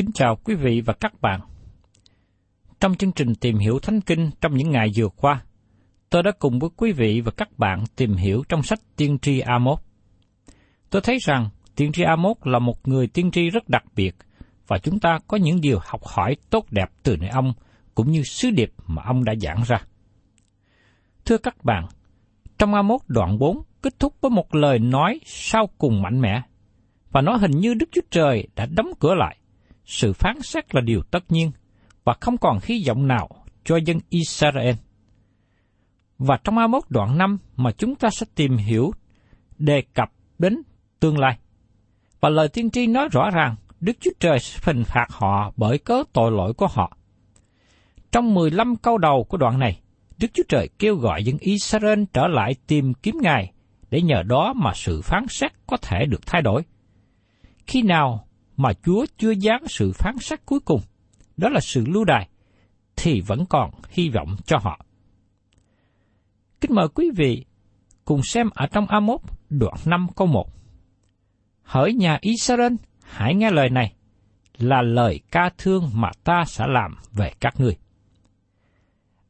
Kính chào quý vị và các bạn. Trong chương trình tìm hiểu Thánh Kinh trong những ngày vừa qua, tôi đã cùng với quý vị và các bạn tìm hiểu trong sách Tiên tri Amos. Tôi thấy rằng Tiên tri Amos là một người tiên tri rất đặc biệt và chúng ta có những điều học hỏi tốt đẹp từ nơi ông cũng như sứ điệp mà ông đã giảng ra. Thưa các bạn, trong Amos đoạn 4 kết thúc với một lời nói sau cùng mạnh mẽ, và nó hình như Đức Chúa Trời đã đóng cửa lại. Sự phán xét là điều tất nhiên, và không còn hy vọng nào cho dân Israel. Và trong Amos đoạn 5 mà chúng ta sẽ tìm hiểu đề cập đến tương lai. Và lời tiên tri nói rõ ràng Đức Chúa Trời sẽ hình phạt họ bởi cớ tội lỗi của họ. Trong 15 câu đầu của đoạn này, Đức Chúa Trời kêu gọi dân Israel trở lại tìm kiếm Ngài để nhờ đó mà sự phán xét có thể được thay đổi. Khi nào mà Chúa chưa giáng sự phán xét cuối cùng, đó là sự lưu đài, thì vẫn còn hy vọng cho họ. Kính mời quý vị cùng xem ở trong Amos đoạn 5 câu 1. Hỡi nhà Israel, hãy nghe lời này, là lời ca thương mà ta sẽ làm về các ngươi.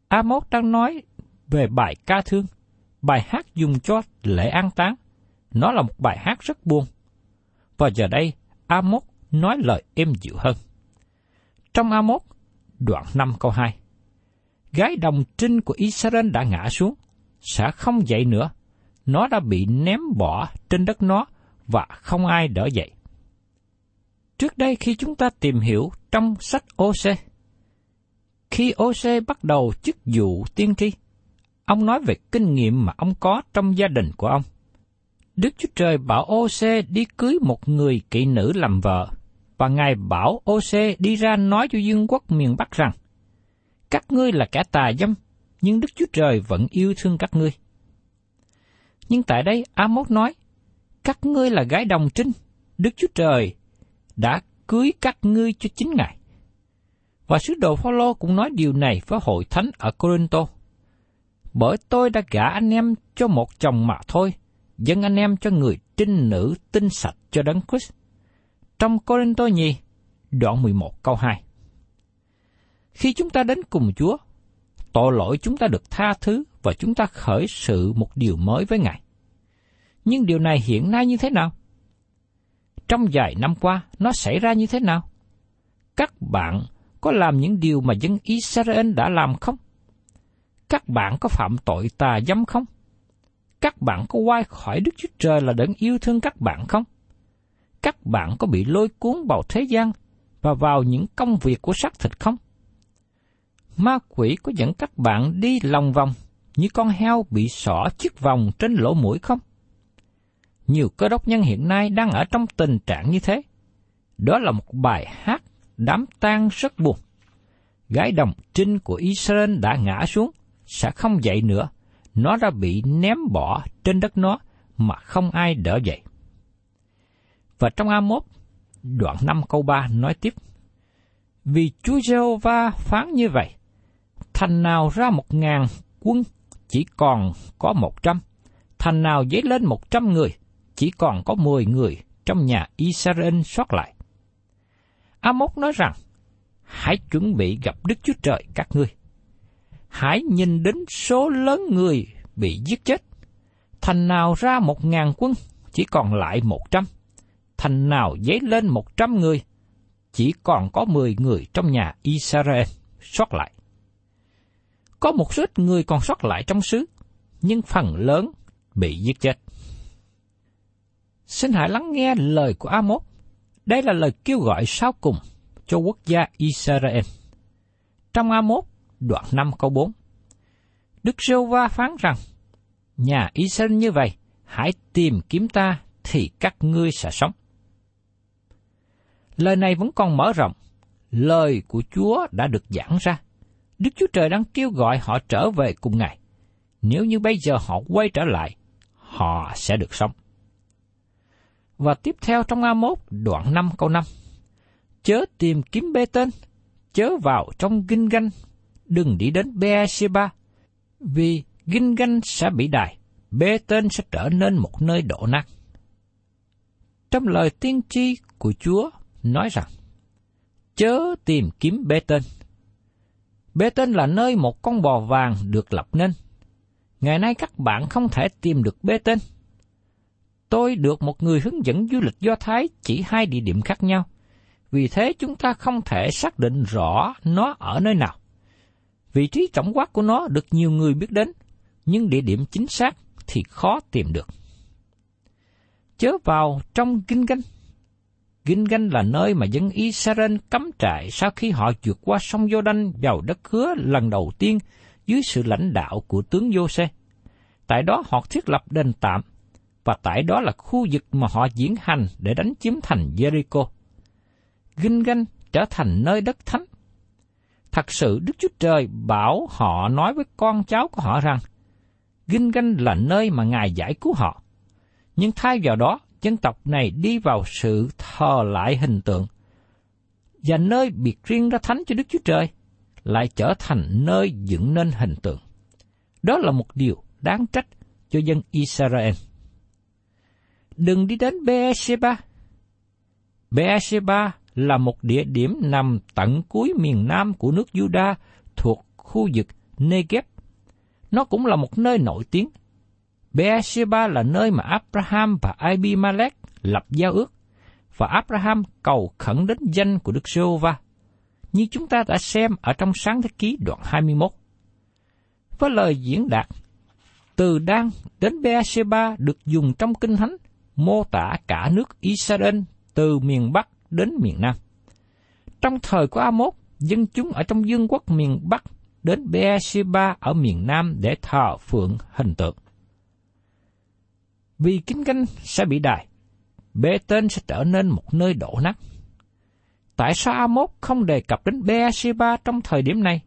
Amos đang nói về bài ca thương, bài hát dùng cho lễ an táng. Nó là một bài hát rất buồn. Và giờ đây, Amos nói lời êm dịu hơn. Trong Amos, đoạn 5 câu 2, Gái đồng trinh của Israel đã ngã xuống, sẽ không dậy nữa. Nó đã bị ném bỏ trên đất nó và không ai đỡ dậy. Trước đây khi chúng ta tìm hiểu trong sách OC, khi OC bắt đầu chức vụ tiên tri, ông nói về kinh nghiệm mà ông có trong gia đình của ông. Đức Chúa Trời bảo OC đi cưới một người kỵ nữ làm vợ, và Ngài bảo ô đi ra nói cho dương quốc miền Bắc rằng, các ngươi là kẻ tà dâm, nhưng Đức Chúa Trời vẫn yêu thương các ngươi. Nhưng tại đây Amos nói, các ngươi là gái đồng trinh, Đức Chúa Trời đã cưới các ngươi cho chính Ngài. Và sứ đồ Phaolô cũng nói điều này với hội thánh ở Corinto. Bởi tôi đã gả anh em cho một chồng mà thôi, dân anh em cho người trinh nữ tinh sạch cho đấng Christ. Trong Corinto nhì, đoạn 11 câu 2. Khi chúng ta đến cùng Chúa, tội lỗi chúng ta được tha thứ và chúng ta khởi sự một điều mới với Ngài. Nhưng điều này hiện nay như thế nào? Trong vài năm qua, nó xảy ra như thế nào? Các bạn có làm những điều mà dân Israel đã làm không? Các bạn có phạm tội tà dâm không? Các bạn có quay khỏi Đức Chúa Trời là đấng yêu thương các bạn không? Các bạn có bị lôi cuốn vào thế gian và vào những công việc của xác thịt không? Ma quỷ có dẫn các bạn đi lòng vòng như con heo bị sỏ chiếc vòng trên lỗ mũi không? Nhiều cơ đốc nhân hiện nay đang ở trong tình trạng như thế. Đó là một bài hát đám tang rất buồn. Gái đồng trinh của Israel đã ngã xuống, sẽ không dậy nữa. Nó đã bị ném bỏ trên đất nó mà không ai đỡ dậy. Và trong A1, đoạn 5 câu 3 nói tiếp, Vì Chúa giê phán như vậy, thành nào ra một ngàn quân chỉ còn có một trăm, thành nào dấy lên một trăm người, chỉ còn có mười người trong nhà Israel sót lại. Amos nói rằng, hãy chuẩn bị gặp Đức Chúa Trời các ngươi. Hãy nhìn đến số lớn người bị giết chết. Thành nào ra một ngàn quân, chỉ còn lại một trăm. Thành nào dấy lên một trăm người, chỉ còn có mười người trong nhà Israel sót lại. Có một số ít người còn sót lại trong xứ, nhưng phần lớn bị giết chết. Xin hãy lắng nghe lời của Amos. Đây là lời kêu gọi sau cùng cho quốc gia Israel. Trong Amos đoạn 5 câu 4, Đức Sêu Va phán rằng, Nhà Israel như vậy, hãy tìm kiếm ta thì các ngươi sẽ sống. Lời này vẫn còn mở rộng, lời của Chúa đã được giảng ra. Đức Chúa Trời đang kêu gọi họ trở về cùng Ngài. Nếu như bây giờ họ quay trở lại, họ sẽ được sống. Và tiếp theo trong A1 đoạn 5 câu 5. Chớ tìm kiếm bê tên, chớ vào trong kinh ganh, đừng đi đến Beersheba, vì kinh ganh sẽ bị đài, bê tên sẽ trở nên một nơi đổ nát. Trong lời tiên tri của Chúa nói rằng, chớ tìm kiếm bê tên. Bê tên là nơi một con bò vàng được lập nên. Ngày nay các bạn không thể tìm được bê tên tôi được một người hướng dẫn du lịch Do Thái chỉ hai địa điểm khác nhau. Vì thế chúng ta không thể xác định rõ nó ở nơi nào. Vị trí tổng quát của nó được nhiều người biết đến, nhưng địa điểm chính xác thì khó tìm được. Chớ vào trong Kinh kinh Kinh Ganh là nơi mà dân Israel cắm trại sau khi họ vượt qua sông Giô-đanh vào đất hứa lần đầu tiên dưới sự lãnh đạo của tướng Giô-xê. Tại đó họ thiết lập đền tạm và tại đó là khu vực mà họ diễn hành để đánh chiếm thành Jericho. Ginh ganh trở thành nơi đất thánh. Thật sự Đức Chúa Trời bảo họ nói với con cháu của họ rằng, Ginh ganh là nơi mà Ngài giải cứu họ. Nhưng thay vào đó, dân tộc này đi vào sự thờ lại hình tượng. Và nơi biệt riêng ra thánh cho Đức Chúa Trời lại trở thành nơi dựng nên hình tượng. Đó là một điều đáng trách cho dân Israel đừng đi đến Beersheba. Beersheba là một địa điểm nằm tận cuối miền nam của nước Juda thuộc khu vực Negev. Nó cũng là một nơi nổi tiếng. Beersheba là nơi mà Abraham và Abimelech lập giao ước, và Abraham cầu khẩn đến danh của Đức giê va như chúng ta đã xem ở trong sáng thế ký đoạn 21. Với lời diễn đạt, từ Đan đến Beersheba được dùng trong Kinh Thánh mô tả cả nước Israel từ miền Bắc đến miền Nam. Trong thời của Amos, dân chúng ở trong dương quốc miền Bắc đến Beersheba ở miền Nam để thờ phượng hình tượng. Vì kinh canh sẽ bị đài, bê tên sẽ trở nên một nơi đổ nát. Tại sao Amos không đề cập đến Beersheba trong thời điểm này?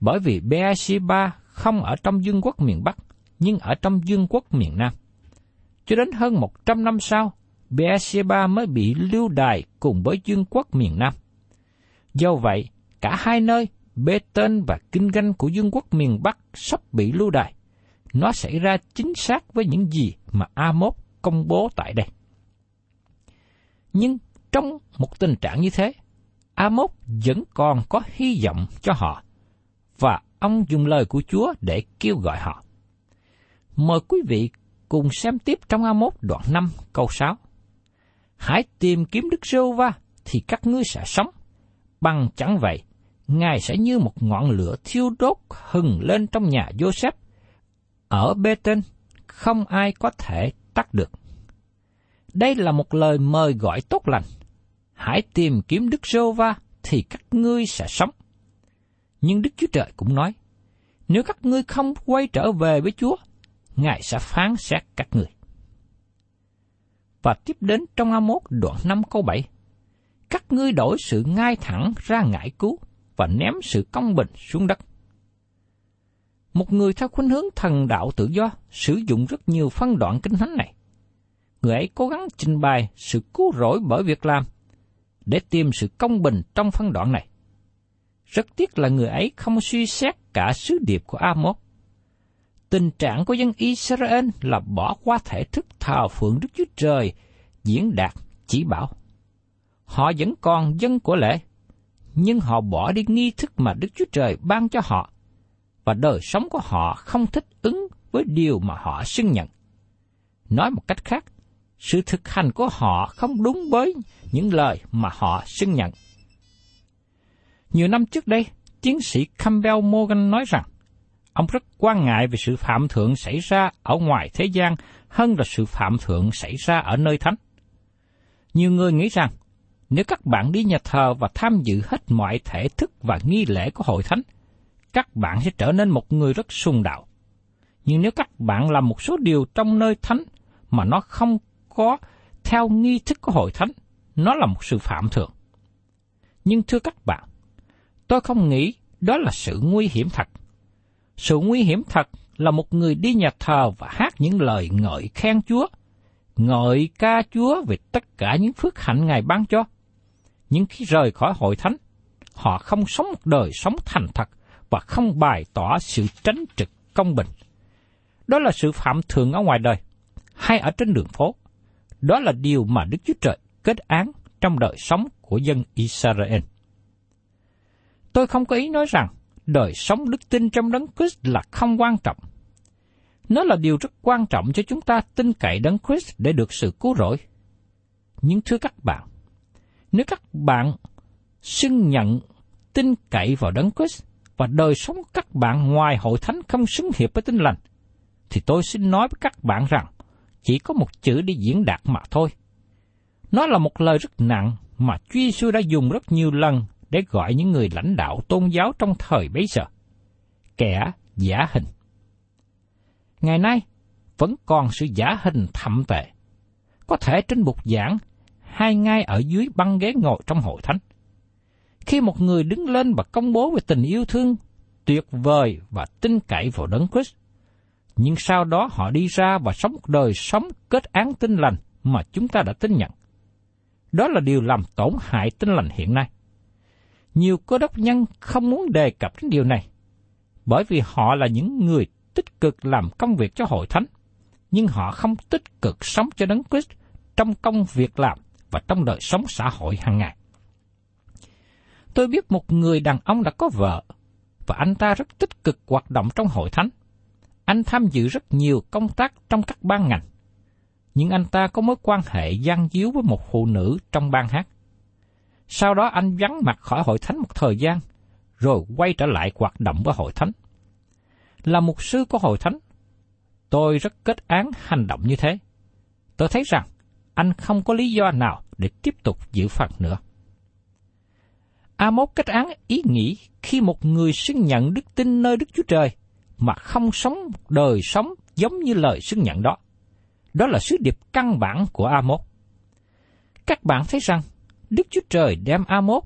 Bởi vì Beersheba không ở trong dương quốc miền Bắc, nhưng ở trong dương quốc miền Nam. Cho đến hơn một trăm năm sau, Beersheba mới bị lưu đài cùng với dương quốc miền Nam. Do vậy, cả hai nơi, Bê Tên và Kinh Ganh của dương quốc miền Bắc sắp bị lưu đài. Nó xảy ra chính xác với những gì mà Amos công bố tại đây. Nhưng trong một tình trạng như thế, Amos vẫn còn có hy vọng cho họ, và ông dùng lời của Chúa để kêu gọi họ. Mời quý vị cùng xem tiếp trong A1 đoạn 5 câu 6. Hãy tìm kiếm Đức Rô Va thì các ngươi sẽ sống. Bằng chẳng vậy, Ngài sẽ như một ngọn lửa thiêu đốt hừng lên trong nhà Joseph. Ở bê tên, không ai có thể tắt được. Đây là một lời mời gọi tốt lành. Hãy tìm kiếm Đức Rô va thì các ngươi sẽ sống. Nhưng Đức Chúa Trời cũng nói, nếu các ngươi không quay trở về với Chúa, Ngài sẽ phán xét các ngươi. Và tiếp đến trong A1 đoạn 5 câu 7, các ngươi đổi sự ngay thẳng ra ngại cứu và ném sự công bình xuống đất. Một người theo khuynh hướng thần đạo tự do sử dụng rất nhiều phân đoạn kinh thánh này. Người ấy cố gắng trình bày sự cứu rỗi bởi việc làm để tìm sự công bình trong phân đoạn này. Rất tiếc là người ấy không suy xét cả sứ điệp của Amos. Tình trạng của dân Israel là bỏ qua thể thức thờ phượng Đức Chúa Trời, diễn đạt, chỉ bảo. Họ vẫn còn dân của lễ, nhưng họ bỏ đi nghi thức mà Đức Chúa Trời ban cho họ, và đời sống của họ không thích ứng với điều mà họ xưng nhận. Nói một cách khác, sự thực hành của họ không đúng với những lời mà họ xưng nhận. Nhiều năm trước đây, tiến sĩ Campbell Morgan nói rằng, ông rất quan ngại về sự phạm thượng xảy ra ở ngoài thế gian hơn là sự phạm thượng xảy ra ở nơi thánh. Nhiều người nghĩ rằng, nếu các bạn đi nhà thờ và tham dự hết mọi thể thức và nghi lễ của hội thánh, các bạn sẽ trở nên một người rất sung đạo. Nhưng nếu các bạn làm một số điều trong nơi thánh mà nó không có theo nghi thức của hội thánh, nó là một sự phạm thượng. Nhưng thưa các bạn, tôi không nghĩ đó là sự nguy hiểm thật. Sự nguy hiểm thật là một người đi nhà thờ và hát những lời ngợi khen Chúa, ngợi ca Chúa về tất cả những phước hạnh Ngài ban cho. Nhưng khi rời khỏi hội thánh, họ không sống một đời sống thành thật và không bày tỏ sự tránh trực công bình. Đó là sự phạm thường ở ngoài đời, hay ở trên đường phố. Đó là điều mà Đức Chúa Trời kết án trong đời sống của dân Israel. Tôi không có ý nói rằng đời sống đức tin trong đấng Christ là không quan trọng. Nó là điều rất quan trọng cho chúng ta tin cậy đấng Christ để được sự cứu rỗi. Nhưng thưa các bạn, nếu các bạn xưng nhận tin cậy vào đấng Christ và đời sống các bạn ngoài hội thánh không xứng hiệp với tinh lành, thì tôi xin nói với các bạn rằng chỉ có một chữ để diễn đạt mà thôi. Nó là một lời rất nặng mà Chúa Giêsu đã dùng rất nhiều lần để gọi những người lãnh đạo tôn giáo trong thời bấy giờ. Kẻ giả hình. Ngày nay, vẫn còn sự giả hình thậm tệ. Có thể trên bục giảng, hay ngay ở dưới băng ghế ngồi trong hội thánh. Khi một người đứng lên và công bố về tình yêu thương tuyệt vời và tin cậy vào đấng Christ, nhưng sau đó họ đi ra và sống một đời sống kết án tinh lành mà chúng ta đã tin nhận. Đó là điều làm tổn hại tinh lành hiện nay. Nhiều cơ đốc nhân không muốn đề cập đến điều này, bởi vì họ là những người tích cực làm công việc cho hội thánh, nhưng họ không tích cực sống cho đấng Christ trong công việc làm và trong đời sống xã hội hàng ngày. Tôi biết một người đàn ông đã có vợ, và anh ta rất tích cực hoạt động trong hội thánh. Anh tham dự rất nhiều công tác trong các ban ngành. Nhưng anh ta có mối quan hệ gian díu với một phụ nữ trong ban hát. Sau đó anh vắng mặt khỏi hội thánh một thời gian, rồi quay trở lại hoạt động với hội thánh. Là mục sư của hội thánh, tôi rất kết án hành động như thế. Tôi thấy rằng anh không có lý do nào để tiếp tục giữ phần nữa. Amos kết án ý nghĩ khi một người xưng nhận đức tin nơi Đức Chúa Trời mà không sống một đời sống giống như lời xưng nhận đó. Đó là sứ điệp căn bản của Amos. Các bạn thấy rằng, Đức Chúa Trời đem Amos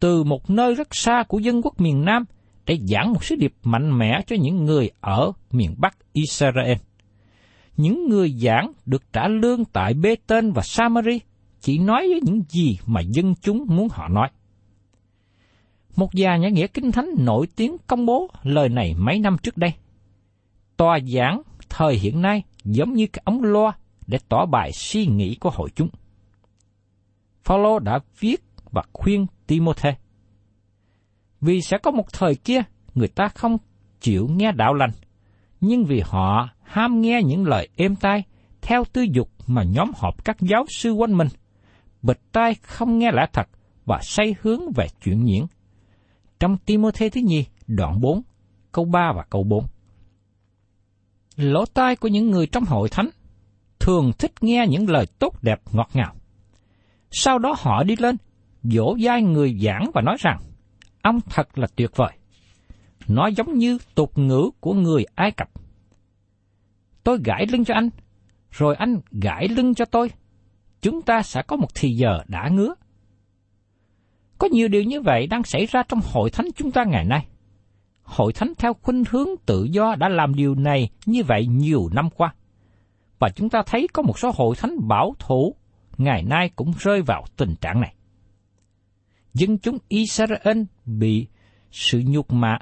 từ một nơi rất xa của dân quốc miền Nam để giảng một sứ điệp mạnh mẽ cho những người ở miền Bắc Israel. Những người giảng được trả lương tại Bê Tên và Samari chỉ nói với những gì mà dân chúng muốn họ nói. Một nhà nhã nghĩa kinh thánh nổi tiếng công bố lời này mấy năm trước đây. Tòa giảng thời hiện nay giống như cái ống loa để tỏ bài suy nghĩ của hội chúng. Phaolô đã viết và khuyên Timôthê. Vì sẽ có một thời kia người ta không chịu nghe đạo lành, nhưng vì họ ham nghe những lời êm tai theo tư dục mà nhóm họp các giáo sư quanh mình, bịch tai không nghe lẽ thật và say hướng về chuyện nhiễn. Trong Timôthê thứ nhì, đoạn 4, câu 3 và câu 4. Lỗ tai của những người trong hội thánh thường thích nghe những lời tốt đẹp ngọt ngào. Sau đó họ đi lên, dỗ dai người giảng và nói rằng, ông thật là tuyệt vời. Nó giống như tục ngữ của người Ai Cập. Tôi gãi lưng cho anh, rồi anh gãi lưng cho tôi. Chúng ta sẽ có một thì giờ đã ngứa. Có nhiều điều như vậy đang xảy ra trong hội thánh chúng ta ngày nay. Hội thánh theo khuynh hướng tự do đã làm điều này như vậy nhiều năm qua. Và chúng ta thấy có một số hội thánh bảo thủ ngày nay cũng rơi vào tình trạng này. Dân chúng Israel bị sự nhục mạ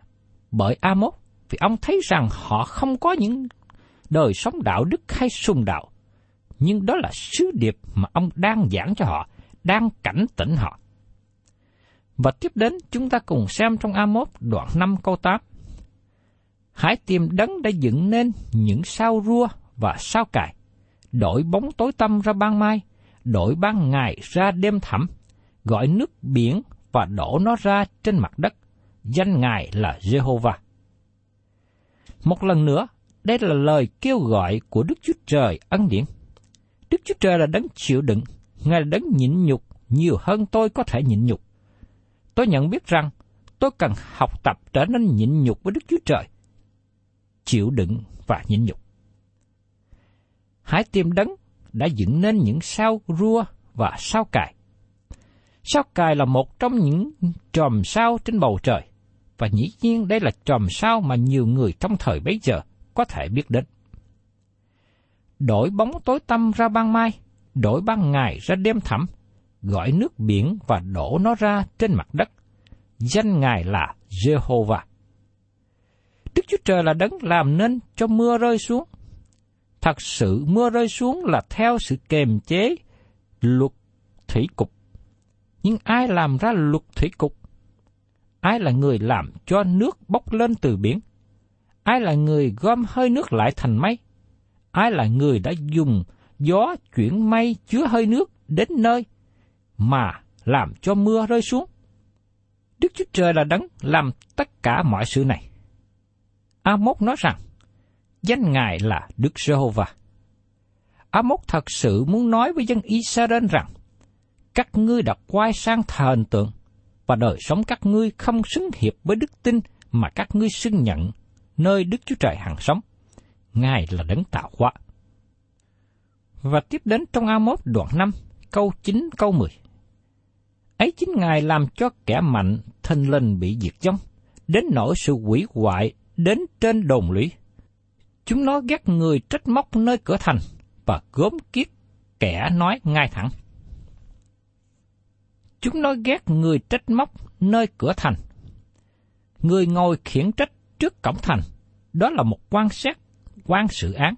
bởi Amos vì ông thấy rằng họ không có những đời sống đạo đức hay sung đạo. Nhưng đó là sứ điệp mà ông đang giảng cho họ, đang cảnh tỉnh họ. Và tiếp đến chúng ta cùng xem trong Amos đoạn 5 câu 8. Hãy tìm đấng đã dựng nên những sao rua và sao cài, đổi bóng tối tăm ra ban mai, đổi ban ngày ra đêm thẳm, gọi nước biển và đổ nó ra trên mặt đất. Danh Ngài là Jehovah. Một lần nữa, đây là lời kêu gọi của Đức Chúa Trời ân điển. Đức Chúa Trời là đấng chịu đựng, Ngài là đấng nhịn nhục nhiều hơn tôi có thể nhịn nhục. Tôi nhận biết rằng tôi cần học tập trở nên nhịn nhục với Đức Chúa Trời, chịu đựng và nhịn nhục. Hãy tìm đấng đã dựng nên những sao rua và sao cài. Sao cài là một trong những tròm sao trên bầu trời, và dĩ nhiên đây là tròm sao mà nhiều người trong thời bấy giờ có thể biết đến. Đổi bóng tối tăm ra ban mai, đổi ban ngày ra đêm thẳm, gọi nước biển và đổ nó ra trên mặt đất. Danh Ngài là Jehovah. Đức Chúa Trời là đấng làm nên cho mưa rơi xuống. Thật sự mưa rơi xuống là theo sự kềm chế, luật thủy cục. Nhưng ai làm ra luật thủy cục? Ai là người làm cho nước bốc lên từ biển? Ai là người gom hơi nước lại thành mây? Ai là người đã dùng gió chuyển mây chứa hơi nước đến nơi mà làm cho mưa rơi xuống? Đức Chúa Trời là đấng làm tất cả mọi sự này. Amos nói rằng, danh Ngài là Đức Giê-hô-va. Amos thật sự muốn nói với dân Israel rằng, các ngươi đã quay sang thờ hình tượng, và đời sống các ngươi không xứng hiệp với đức tin mà các ngươi xưng nhận nơi Đức Chúa Trời hằng sống. Ngài là đấng tạo hóa. Và tiếp đến trong A1 đoạn 5, câu 9 câu 10. Ấy chính Ngài làm cho kẻ mạnh thình linh bị diệt vong, đến nỗi sự quỷ hoại đến trên đồn lũy. Chúng nó ghét người trách móc nơi cửa thành và gốm kiết kẻ nói ngay thẳng. Chúng nó ghét người trách móc nơi cửa thành. Người ngồi khiển trách trước cổng thành, đó là một quan sát quan sự án.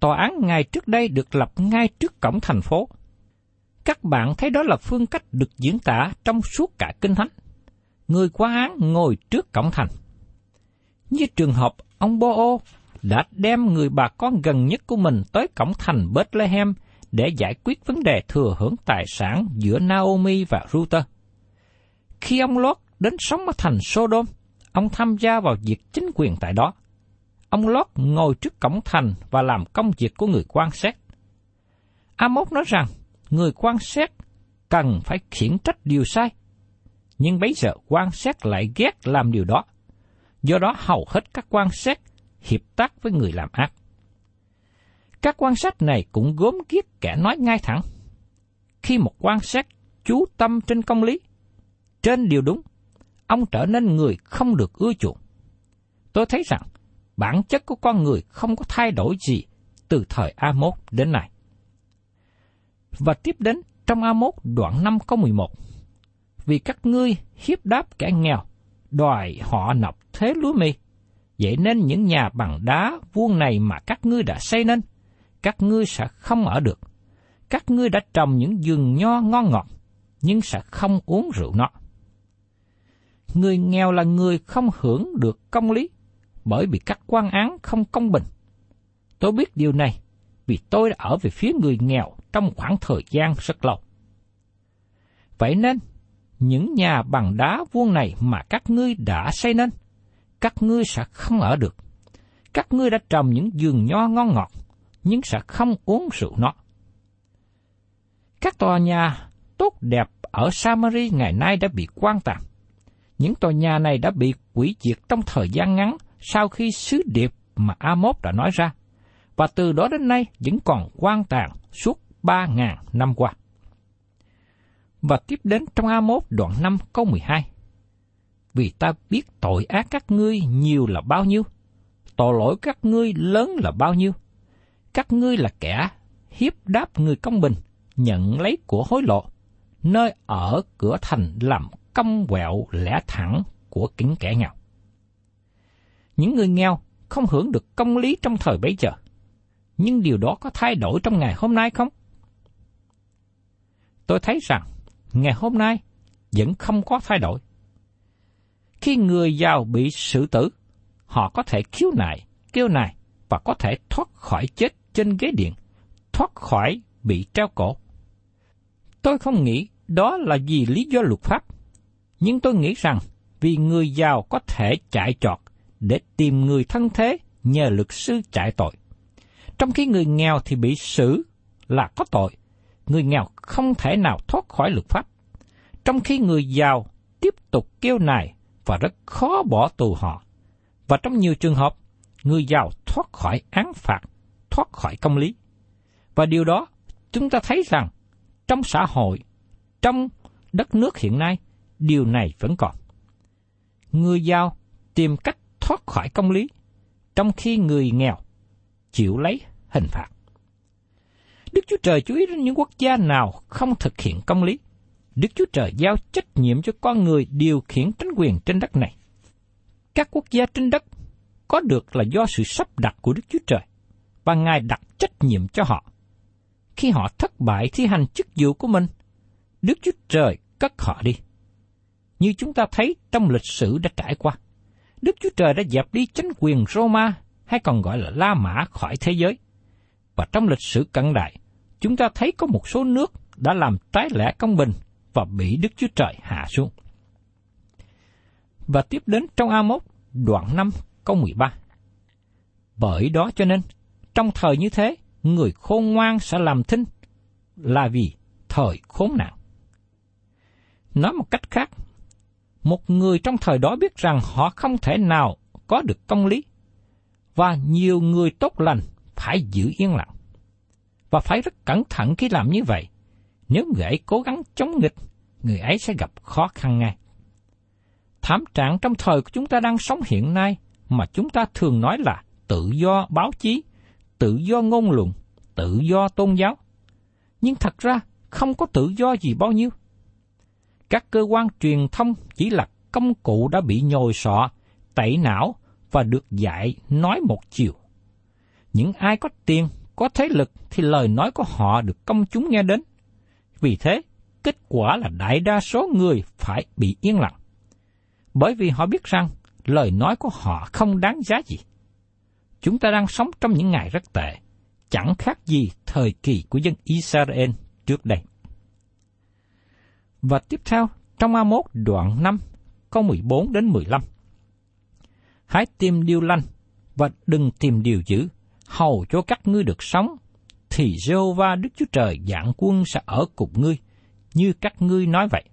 Tòa án ngày trước đây được lập ngay trước cổng thành phố. Các bạn thấy đó là phương cách được diễn tả trong suốt cả kinh thánh. Người quan án ngồi trước cổng thành. Như trường hợp ông Bo-ô đã đem người bà con gần nhất của mình tới cổng thành Bethlehem để giải quyết vấn đề thừa hưởng tài sản giữa Naomi và Ruther. Khi ông Lot đến sống ở thành Sodom, ông tham gia vào việc chính quyền tại đó. Ông Lot ngồi trước cổng thành và làm công việc của người quan sát. Amos nói rằng, người quan sát cần phải khiển trách điều sai. Nhưng bấy giờ quan sát lại ghét làm điều đó. Do đó hầu hết các quan sát hiệp tác với người làm ác. Các quan sát này cũng gốm kiết kẻ nói ngay thẳng. Khi một quan sát chú tâm trên công lý, trên điều đúng, ông trở nên người không được ưa chuộng. Tôi thấy rằng bản chất của con người không có thay đổi gì từ thời A1 đến nay. Và tiếp đến trong A1 đoạn 5 câu 11. Vì các ngươi hiếp đáp kẻ nghèo, đòi họ nộp thế lúa mì. Vậy nên những nhà bằng đá vuông này mà các ngươi đã xây nên, các ngươi sẽ không ở được. Các ngươi đã trồng những vườn nho ngon ngọt, nhưng sẽ không uống rượu nó người nghèo là người không hưởng được công lý, bởi vì các quan án không công bình. Tôi biết điều này vì tôi đã ở về phía người nghèo trong khoảng thời gian rất lâu. Vậy nên, những nhà bằng đá vuông này mà các ngươi đã xây nên, các ngươi sẽ không ở được. Các ngươi đã trồng những vườn nho ngon ngọt, nhưng sẽ không uống rượu nó. Các tòa nhà tốt đẹp ở Samari ngày nay đã bị quan tàn. Những tòa nhà này đã bị quỷ diệt trong thời gian ngắn sau khi sứ điệp mà Amos đã nói ra, và từ đó đến nay vẫn còn quan tàn suốt ba ngàn năm qua. Và tiếp đến trong Amos đoạn 5 câu 12. Vì ta biết tội ác các ngươi nhiều là bao nhiêu, tội lỗi các ngươi lớn là bao nhiêu. Các ngươi là kẻ hiếp đáp người công bình, nhận lấy của hối lộ, nơi ở cửa thành làm cong quẹo lẽ thẳng của kính kẻ nghèo. Những người nghèo không hưởng được công lý trong thời bấy giờ, nhưng điều đó có thay đổi trong ngày hôm nay không? Tôi thấy rằng ngày hôm nay vẫn không có thay đổi. Khi người giàu bị xử tử, họ có thể khiếu nại, kêu nài và có thể thoát khỏi chết trên ghế điện, thoát khỏi bị treo cổ. Tôi không nghĩ đó là vì lý do luật pháp, nhưng tôi nghĩ rằng vì người giàu có thể chạy trọt để tìm người thân thế nhờ luật sư chạy tội. Trong khi người nghèo thì bị xử là có tội, người nghèo không thể nào thoát khỏi luật pháp. Trong khi người giàu tiếp tục kêu nài và rất khó bỏ tù họ. Và trong nhiều trường hợp, người giàu thoát khỏi án phạt, thoát khỏi công lý. Và điều đó chúng ta thấy rằng trong xã hội, trong đất nước hiện nay, điều này vẫn còn. Người giàu tìm cách thoát khỏi công lý, trong khi người nghèo chịu lấy hình phạt. Đức Chúa Trời chú ý đến những quốc gia nào không thực hiện công lý. Đức Chúa Trời giao trách nhiệm cho con người điều khiển chính quyền trên đất này. Các quốc gia trên đất có được là do sự sắp đặt của Đức Chúa Trời, và Ngài đặt trách nhiệm cho họ. Khi họ thất bại thi hành chức vụ của mình, Đức Chúa Trời cất họ đi. Như chúng ta thấy trong lịch sử đã trải qua, Đức Chúa Trời đã dẹp đi chính quyền Roma hay còn gọi là La Mã khỏi thế giới. Và trong lịch sử cận đại, chúng ta thấy có một số nước đã làm trái lẽ công bình và bị Đức Chúa Trời hạ xuống. Và tiếp đến trong A1 đoạn 5 câu 13. Bởi đó cho nên, trong thời như thế, người khôn ngoan sẽ làm thinh, là vì thời khốn nạn. Nói một cách khác, một người trong thời đó biết rằng họ không thể nào có được công lý, và nhiều người tốt lành phải giữ yên lặng. Và phải rất cẩn thận khi làm như vậy. Nếu người ấy cố gắng chống nghịch, người ấy sẽ gặp khó khăn ngay. Thảm trạng trong thời của chúng ta đang sống hiện nay mà chúng ta thường nói là tự do báo chí, tự do ngôn luận, tự do tôn giáo. Nhưng thật ra không có tự do gì bao nhiêu. Các cơ quan truyền thông chỉ là công cụ đã bị nhồi sọ, tẩy não và được dạy nói một chiều. Những ai có tiền, có thế lực thì lời nói của họ được công chúng nghe đến. Vì thế, kết quả là đại đa số người phải bị yên lặng. Bởi vì họ biết rằng lời nói của họ không đáng giá gì. Chúng ta đang sống trong những ngày rất tệ, chẳng khác gì thời kỳ của dân Israel trước đây. Và tiếp theo, trong A1 đoạn 5, câu 14 đến 15. Hãy tìm điều lành và đừng tìm điều dữ, hầu cho các ngươi được sống, thì Jehovah Đức Chúa Trời dạng quân sẽ ở cùng ngươi, như các ngươi nói vậy.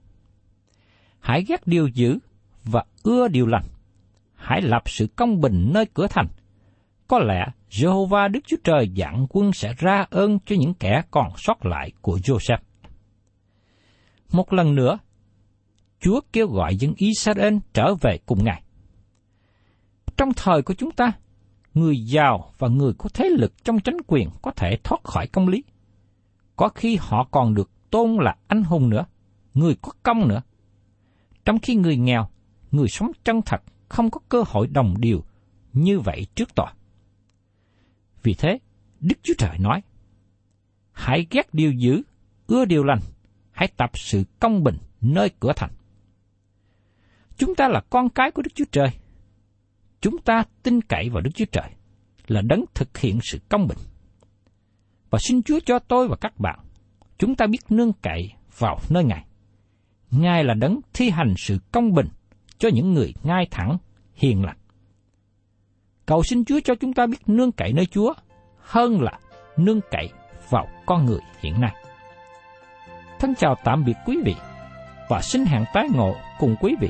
Hãy ghét điều dữ và ưa điều lành. Hãy lập sự công bình nơi cửa thành. Có lẽ Jehovah Đức Chúa Trời dạng quân sẽ ra ơn cho những kẻ còn sót lại của Joseph. Một lần nữa, Chúa kêu gọi dân Israel trở về cùng Ngài. Trong thời của chúng ta, người giàu và người có thế lực trong chính quyền có thể thoát khỏi công lý. Có khi họ còn được tôn là anh hùng nữa, người có công nữa. Trong khi người nghèo, người sống chân thật không có cơ hội đồng điều như vậy trước tòa. Vì thế, Đức Chúa Trời nói, Hãy ghét điều dữ, ưa điều lành, hãy tập sự công bình nơi cửa thành. Chúng ta là con cái của Đức Chúa Trời. Chúng ta tin cậy vào Đức Chúa Trời là đấng thực hiện sự công bình. Và xin Chúa cho tôi và các bạn, chúng ta biết nương cậy vào nơi Ngài. Ngài là đấng thi hành sự công bình cho những người ngay thẳng, hiền lành. Cầu xin Chúa cho chúng ta biết nương cậy nơi Chúa hơn là nương cậy vào con người hiện nay. Thân chào tạm biệt quý vị và xin hẹn tái ngộ cùng quý vị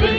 Kêu